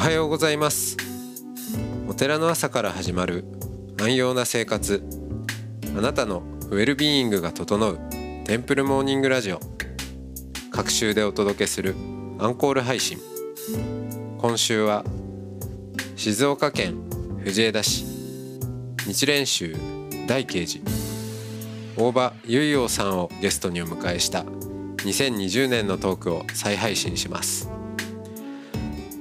はようございます。お寺の朝から始まる安養な生活。あなたのウェルビーイングが整うテンプルモーニングラジオ。各週でお届けするアンコール配信。今週は静岡県藤枝市。日蓮宗大慶寺。大場結陽さんをゲストにお迎えした2020年のトークを再配信します。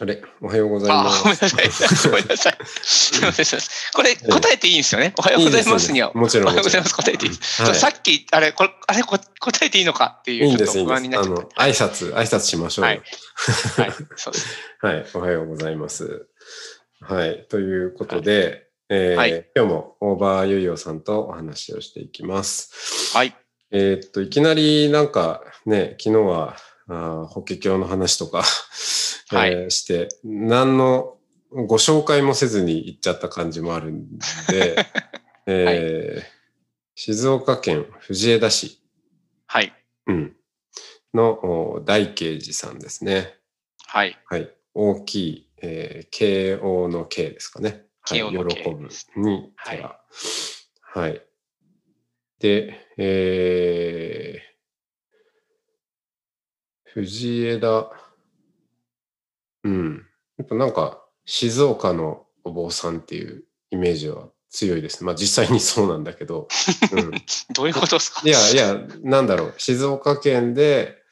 あれおはようございまあ、ごめんなさい。ごめんなさい。すみません。すいませんこれ、答えていいんですよね？おはようございますには。いいねもちろんおはようございます。答えていいです。はいさっき、あれ、これ、あれ、こ答えていいのかってす。いう、ちょっといいんです、いいん不安にです。あの。挨拶、挨拶しましょうよ。はいはい。そうです。はい、おはようございます。はい、ということで、えーはい今日も大場ゆいよさんとお話をしていきます。はい。えーっと、いきなりなんかね、昨日は、あー法華経の話とか、はいえーして、何のご紹介もせずに行っちゃった感じもあるんで、えー静岡県藤枝市、はい。うん、のお大慶寺さんですね。はい。はい。大きい、えー、慶応の慶ですかね。はい、慶応の慶喜ぶに、はい寺はい。で、えー、藤枝、うん。やっぱなんか、静岡のお坊さんっていうイメージは強いですね。まあ実際にそうなんだけど。うん、どういうことですか？いやいや、なんだろう、静岡県で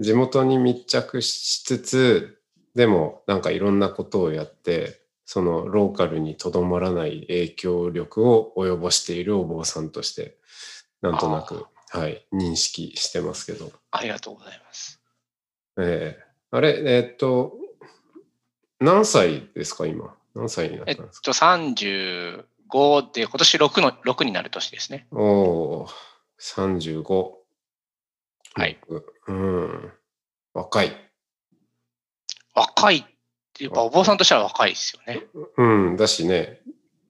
地元に密着しつつ、でもなんかいろんなことをやって、そのローカルにとどまらない影響力を及ぼしているお坊さんとして、なんとなく、はい、認識してますけど。ありがとうございます。ええあれ、えーっと、何歳ですか、今？何歳になっえったんですか？と、35で、今年6の、6になる年ですね。おおー、35。はい。うん。若い。若いって、やっぱお坊さんとしては若いですよね。うん、だしね、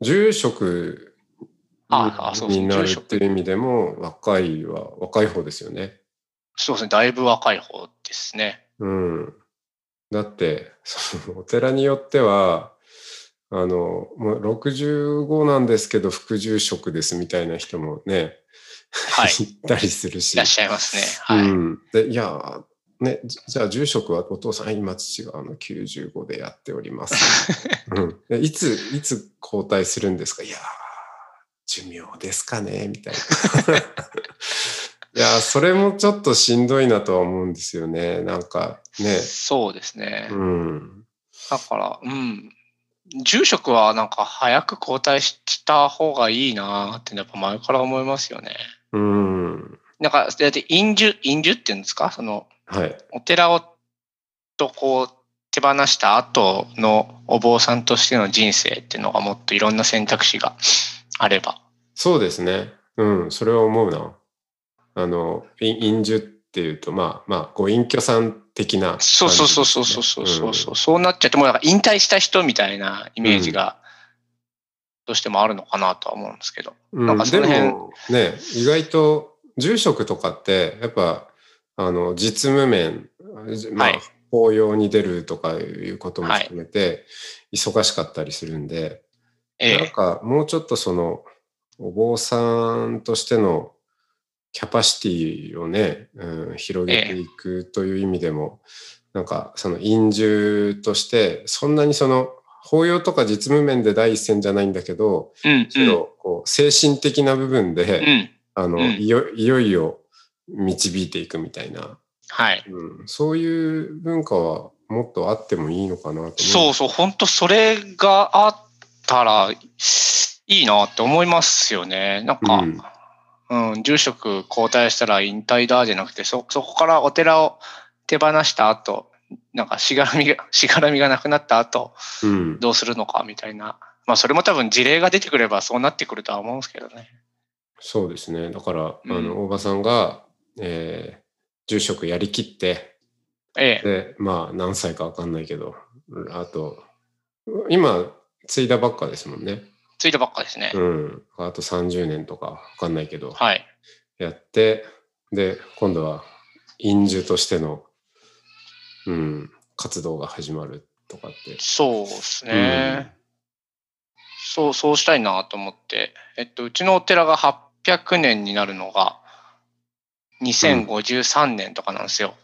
住職になるっていう意味でも、若いは若い方ですよね。そうですね。だいぶ若い方ですね。うん。だって、そのお寺によっては、あの、もう65なんですけど、副住職ですみたいな人もね、はい。いたりするし。いらっしゃいますね。はい。うん。で、いや、ね、じじゃあ住職はお父さん、今父があの95でやっております。うん。でいつ、いつ交代するんですか？いやー、寿命ですかねみたいな。いやー、それもちょっとしんどいなとは思うんですよね。なんかね。そうですね。うん。だから、うん。住職はなんか早く交代した方がいいなってやっぱ前から思いますよね。うん。なんか、だって、印樹、印樹っていうんですか？その、はい。お寺を、とこう、手放した後のお坊さんとしての人生っていうのがもっといろんな選択肢があれば。そうですね。うん。それは思うな。あの、い隠居っていうと、まあまあ、ご隠居さん的な感じそうそうそうですね、そうそうそうそう、そうなっちゃって、もうなんか引退した人みたいなイメージが、どうしてもあるのかなとは思うんですけど。うん、なんかそでの辺。もね、意外と住職とかって、やっぱ、あの、実務面、まあ、はい。法要に出るとかいうことも含めて、忙しかったりするんで、なんええ。かもうちょっとその、お坊さんとしてのキャパシティをね、うん、広げていくという意味でも、なんかその陰住として、そんなにその、法要とか実務面で第一線じゃないんだけど、うん、むしろこう精神的な部分で、うん。うん。あの、うんいよいよいよ導いていくみたいな、はい。うん、そういう文化はもっとあってもいいのかなと。そうそう、本当それがあったらいいなって思いますよね。なんか、うん、住職交代したら引退だじゃなくて、そ、そこからお寺を手放した後なんかしがらみが、しがらみがなくなった後、うん。どうするのかみたいな。まあそれも多分事例が出てくればそうなってくるとは思うんですけどね。そうですね。だから、うんあの、大場さんが、えー住職やりきって、ええ。で、まあ、何歳かわかんないけど、あと、今、継いだばっかですもんね。ついたばっかですね。うん。あと30年とかわかんないけど、はい。やって、で、今度は、院主としての、うん、活動が始まるとかって。そうですね。そう、そうしたいなと思って。えっと、うちのお寺が800年になるのが、2053年とかなんですよ。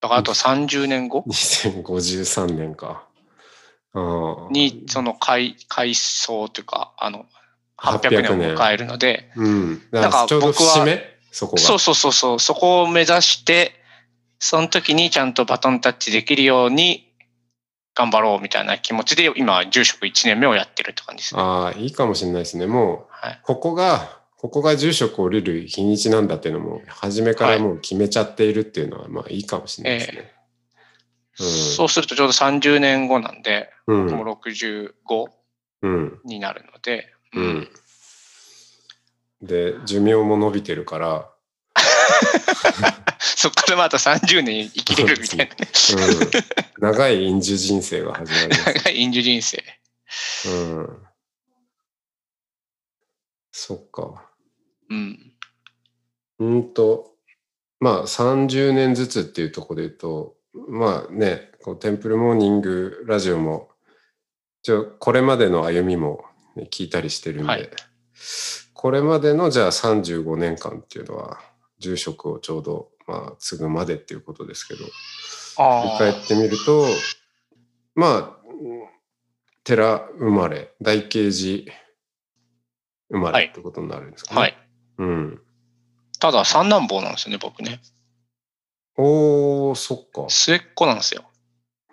だからあと30年後？2053年か。に、その改、改装というか、あの、800 800年を迎えるので、うん。だなんかから僕はそこが。そうそうそうそう、そこを目指して、その時にちゃんとバトンタッチできるように頑張ろうみたいな気持ちで、今、住職1年目をやってるって感じですね。ああ、いいかもしれないですね。もう、はい。ここが、ここが住職降りる日にちなんだっていうのも、初めからもう決めちゃっているっていうのは、まあいいかもしれないですね。うんそうするとちょうど30年後なんで、うん。もう65うん。になるので、ううんん。で、寿命も伸びてるから、そこからまた30年生きれるみたいなね。うん、長い飲酒人生が始まります。長い飲酒人生。うん。そっか。うん。うんと、まあ30年ずつっていうところで言うと、まあね、こうテンプルモーニングラジオも、一応これまでの歩みも、ね、聞いたりしてるんで、はいこれまでのじゃあ35年間っていうのは、住職をちょうど、まあ、継ぐまでっていうことですけど。振り返ってみると、まあ、うん寺生まれ、大慶寺生まれってことになるんですかね。はい。うん。ただ三男坊なんですよね、僕ね。おー、そっか。末っ子なんですよ。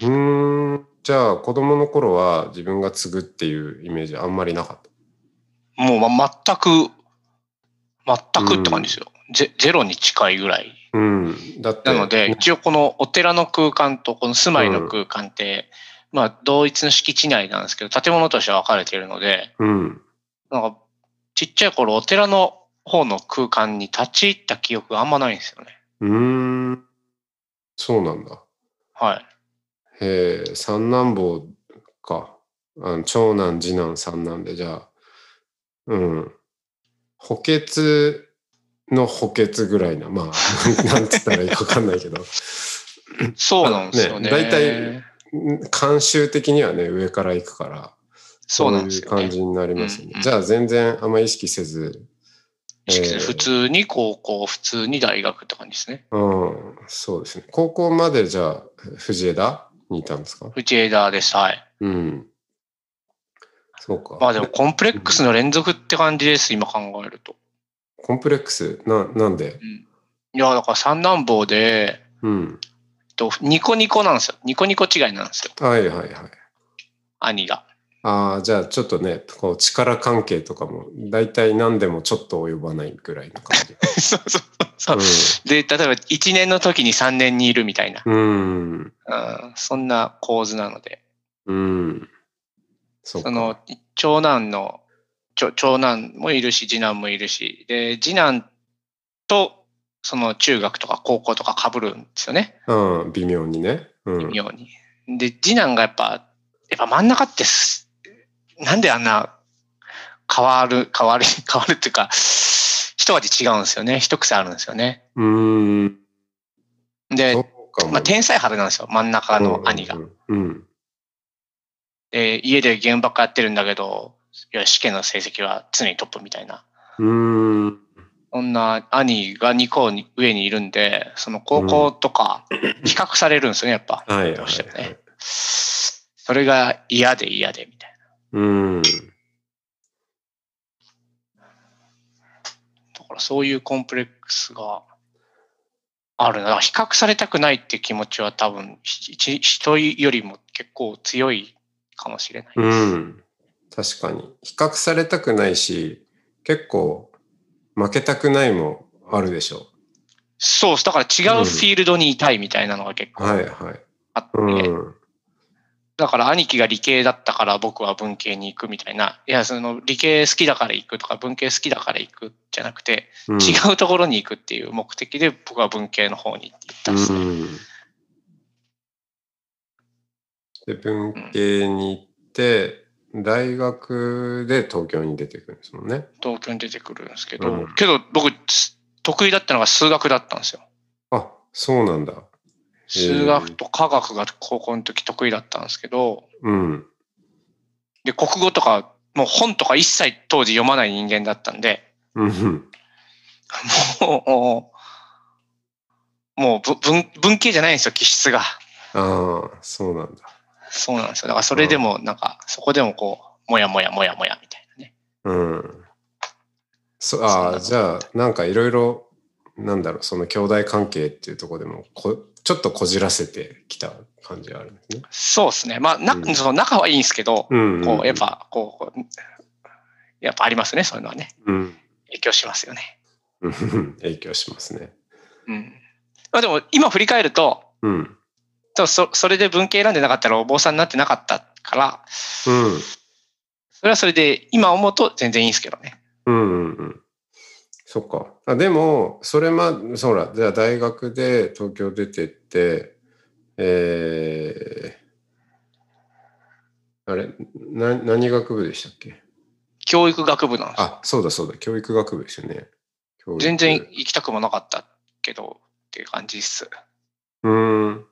うーん。じゃあ、子供の頃は自分が継ぐっていうイメージあんまりなかった。もう、ま、全く、全くって感じですよ。ゼゼロに近いぐらい。うん。だって、なので、一応このお寺の空間とこの住まいの空間って、まあ、同一の敷地内なんですけど、建物としては分かれているので、うん。なんか、ちっちゃい頃、お寺の方の空間に立ち入った記憶があんまないんですよね。うーん。そうなんだ。はい。へえ、三男坊か。あの長男、次男、三男で、じゃあ、うん。補欠の補欠ぐらいな。まあ、なんつったらいいかわかんないけど。そうなんですよね。ね大体慣習的にはね、上から行くから、そうなんですいう感。じになりますよね。うんうんじゃあ、全然あんま意識せず、えー普通に高校、普通に大学って感じですね。うん、そうですね。高校までじゃあ、藤枝にいたんですか？藤枝です。はい。うん。そうか。まあでもコンプレックスの連続って感じです、今考えると。コンプレックス？な、なんで？うん。いや、だから三男坊で、うん。とニコニコなんですよ。ニコニコ違いなんですよ。はいはいはい。兄が。ああ、じゃあちょっとね、こう力関係とかも、大体何でもちょっと及ばないぐらいの感じ。そうそうそう。で、例えば1年の時に3年にいるみたいな、うん。うん、そんな構図なので、うん。うん。そ。その長男の長長男もいるし、次男もいるし、で、次男とその中学とか高校とか被るんですよね、うん、微妙にね。うん。微妙に。で、次男がやっぱ、やっぱ真ん中ってす、なんであんな変わる、変わる、変わるっていうか、一味違うんですよね。一癖あるんですよね。うーん。で。まあ、天才肌なんですよ、真ん中の兄が。うん。で、家で原爆やってるんだけど、いや試験の成績は常にトップみたいな。うん。そんな兄が2校に上にいるんで、その高校とか比較されるんですよね、やっぱ。はいはい、どうしてもはいね。それが嫌で嫌でみたいうん。な。だからそういうコンプレックスがあるな。比較されたくないっていう気持ちは多分、人よりも結構強いかもしれない。うん。確かに。比較されたくないし、結構負けたくないもあるでしょそうです。だから違うフィールドにいたいみたいなのが結構はいはい。あって、うん。だから兄貴が理系だったから僕は文系に行くみたいな。いや、その理系好きだから行くとか文系好きだから行くじゃなくて、うん違うところに行くっていう目的で僕は文系の方に行ったんですね。うん。で、文系に行って、大学で東京に出てくるんですもんね。東京に出てくるんですけど、うんけど僕す得意だったのが数学だったんですよ。あ、そうなんだ。数学と科学が高校の時得意だったんですけど、うん。で、国語とか、もう本とか一切当時読まない人間だったんで、うん。もう、もうぶ文文系じゃないんですよ、気質が。ああ、そうなんだ。そうなんですよ。だからそれでも、なんか、そこでもこう、もやもやもやもやみたいなね。うん。そああ、なじゃあ、なんかいろいろ、なんだろう、その兄弟関係っていうところでもこ、ちょっとこじらせてきた感じがあるんですね。そうですね。まあ、な、うんその仲はいいんですけど、うんこう、やっ、ぱ、こうやっぱありますね、そういうのはね。うん。影響しますよね。うん 影響しますね。うん。まあでも、今振り返ると、うん。そそれで文系選んでなかったらお坊さんになってなかったから、うん。それはそれで、今思うと全然いいんですけどね。うんうんうん。そっか。あでも、それま、そうら、じゃあ大学で東京出てって、えー、あれ、な、何学部でしたっけ？教育学部なんですよ。あ、そうだそうだ、教育学部ですよね。全然行きたくもなかったけど、っていう感じです。うーん。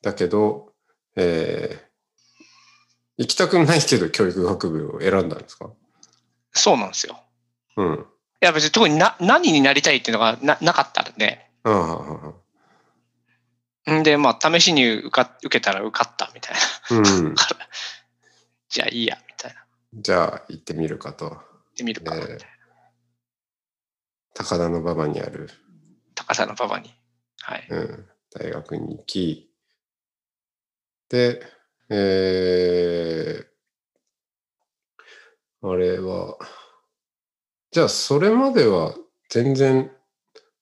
だけど、えー、行きたくないけど教育学部を選んだんですか？そうなんですよ。うん。いや別に特にな何になりたいっていうのがななかったんで、ああああ、あんで、まあ、試しに受か受けたら受かったみたいな。あうん。じゃあいいや、みたいな。行じゃあ行ってみるかと。ってみるか、みたいなえー高田馬場にある、高さのパパに。はい。うん、大学に行き、で、えー、あれは、じゃあそれまでは全然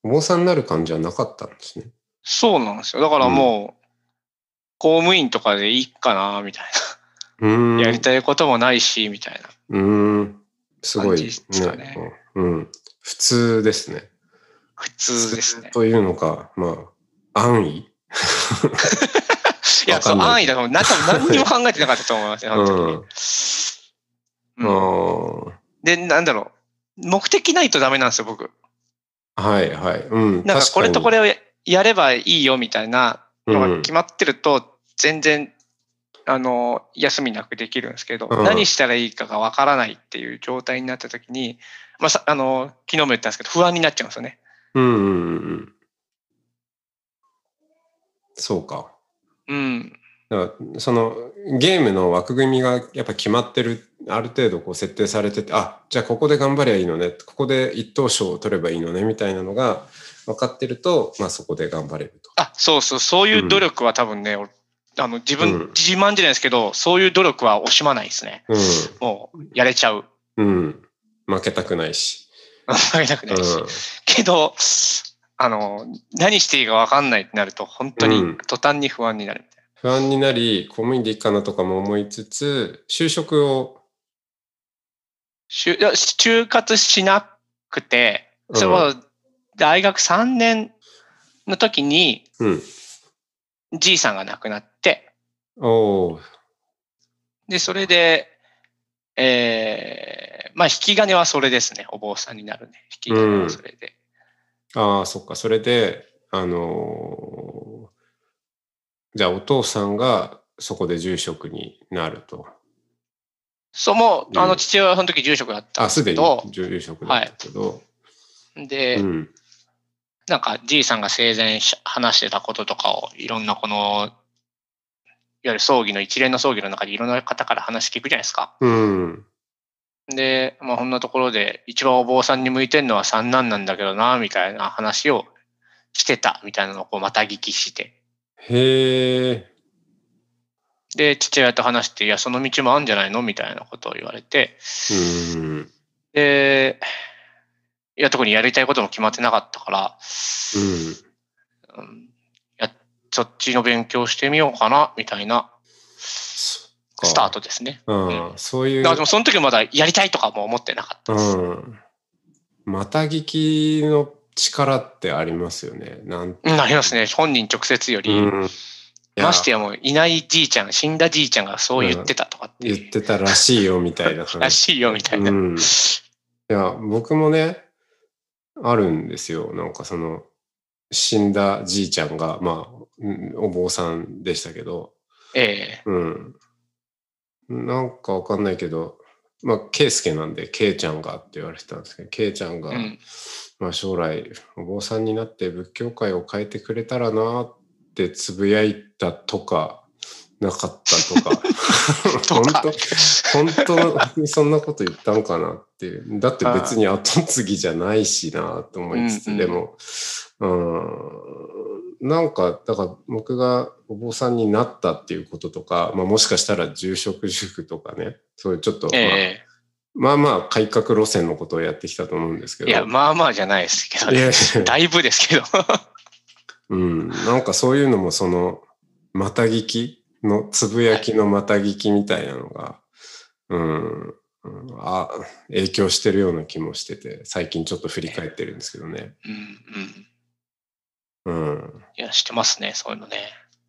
お坊さんになる感じはなかったんですね。そうなんですよ。だからもう、公務員とかでいいかな、みたいうーん。な。やりたいこともないし、みたいな。うーん。すごいですかねうん。普通ですね。普通ですね。というのか、まあ、安易？いや、そう、安易だと思う。な多分何にも考えてなかったと思いますよ、本当に。うんあで、なんだろう。目的ないとダメなんですよ、僕。あ、はいはい。うん。なんかこれとこれれをややればいいよみたいなのが決まってると、全然、あの、休みなくできるんですけど、うん何したらいいかがわからないっていう状態になった時に、まあ、さあの、昨日も言ったんですけど、不安になっちゃうんですよね。うんうんうんうん。そうか。うん。だからそのゲームの枠組みがやっぱ決まってる、ある程度こう設定されてて、あ、じゃあここで頑張りゃいいのね、ここで一等賞を取ればいいのね、みたいなのが分かってると、まあそこで頑張れると。あ、そうそう、そういう努力は多分ね、俺あの、自分、うん自慢じゃないですけど、そういう努力は惜しまないですね。うもう、やれちゃう。ん。うん。負けたくないし。負けたくうないし。ん。けど、あの、何していいか分かんないってなると、本当にうん途端に不安になるみたいな。不安になり、公務員でいいかなとかも思いつつ、就職を、就就活しなくて、うんそれは大学3年の時に、うん。じいさんが亡くなって、で、それで、えー、まあ、引き金はそれですね。お坊さんになるね。引き金はそれで。ああ、そっか。それで、あのーじゃあお父さんがそこで住職になると。そう、もう、あの、うん父親はその時住職だったんあ、ですすでにけど、住職だったけど。で、うん。なんか、じいさんが生前し話してたこととかを、いろんなこの、いわゆる葬儀の一連の葬儀の中でいろんな方から話聞くじゃないですか。うん。で、まあ、こんなところで、一番お坊さんに向いてるのは三男なんだけどな、みたいな話をしてた、みたいなのをこうまた聞きして。へえ。で、父親と話して、いや、その道もあるんじゃないの？みたいなことを言われて、うん。で、いや、特にやりたいことも決まってなかったから、うん。うん、やそっちの勉強してみようかな、みたいなスタートですね。うん、そういうだからでもその時はまだやりたいとかも思ってなかったです。うん。また聞きの力ってありますよね。なん、ありますね。本人直接より。うん。ましてやもういないじいちゃん、死んだじいちゃんがそう言ってたとかっていう、言ってたらしいよみたいな話。らしいよみたいな。うん。いや、僕もね、あるんですよ。なんかその、死んだじいちゃんが、まあ、うんお坊さんでしたけど、ええうん。なんかわかんないけど、まあ、ケイスケなんで、ケイちゃんがって言われてたんですけど、ケイちゃんが、うん。まあ、将来お坊さんになって仏教界を変えてくれたらなってつぶやいたとかなかったとか。と本か当本当にそんなこと言ったんかなっていう。だって別に後継ぎじゃないしなと思いつつ、うんうん。でも。うん。なんかだから僕がお坊さんになったっていうこととか、まあ、もしかしたら住職塾とかね。そういうちょっと、まあえまあまあ改革路線のことをやってきたと思うんですけど。えいや、まあまあじゃないですけどね。だいぶですけど。うん、なんかそういうのもその、また聞き？の、つぶやきのまた聞きみたいなのが、うん、うんあ、影響してるような気もしてて、最近ちょっと振り返ってるんですけどね。うんうん。うん。いや、知ってますね、そういうのね。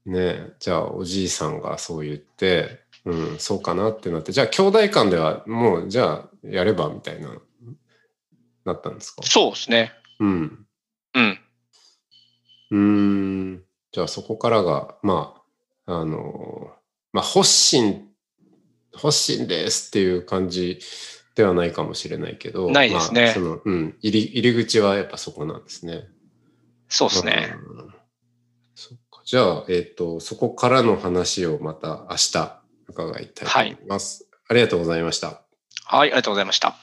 ねえじゃあおじいさんがそう言って、うん、そうかなってなって、じゃあ兄弟間ではもう、じゃあやればみたいな、なったんですか？そうですね。うん。うん。うーん。じゃあそこからが、まあ、あの、まあ、発信、発信ですっていう感じではないかもしれないけど。ないですねまあその、うん。入り、入り口はやっぱそこなんですね。そうですね。うん。そっか。じゃあ、えっ、と、そこからの話をまた明日伺いたいと思います。ありがとうございました。はい、ありがとうございました。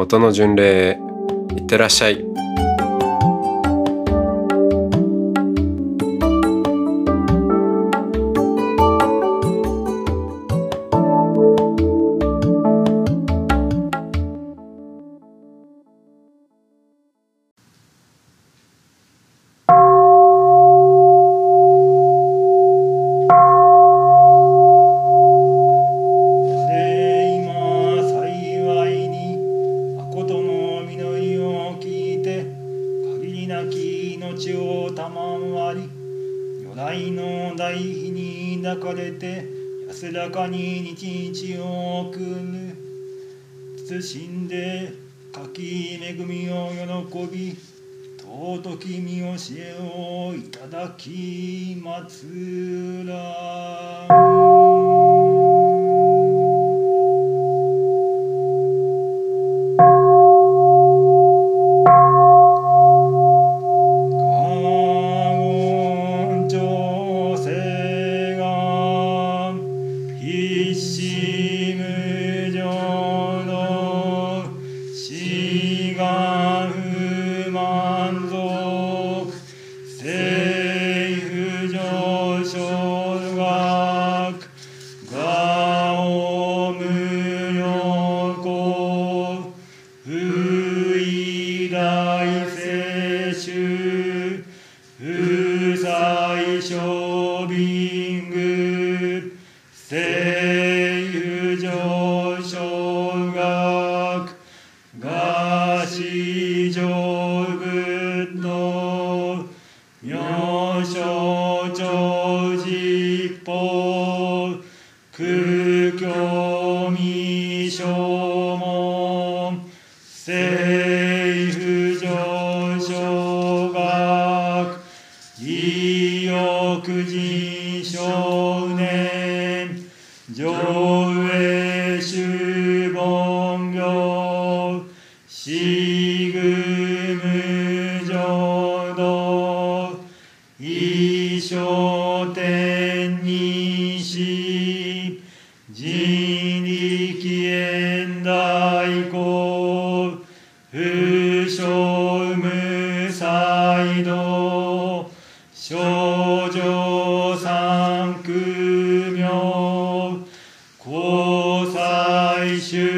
音の巡礼いってらっしゃい。 여쇼 조직보 극교미쇼 messieurs.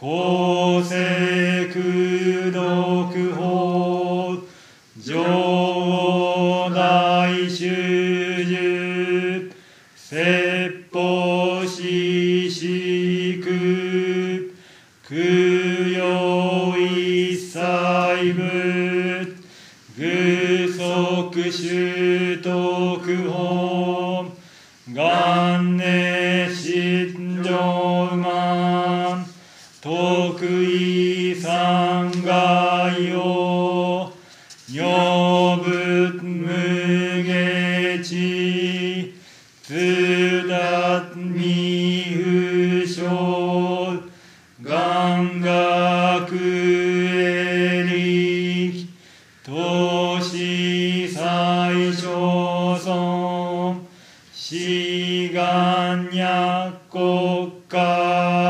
Cool. 願若国家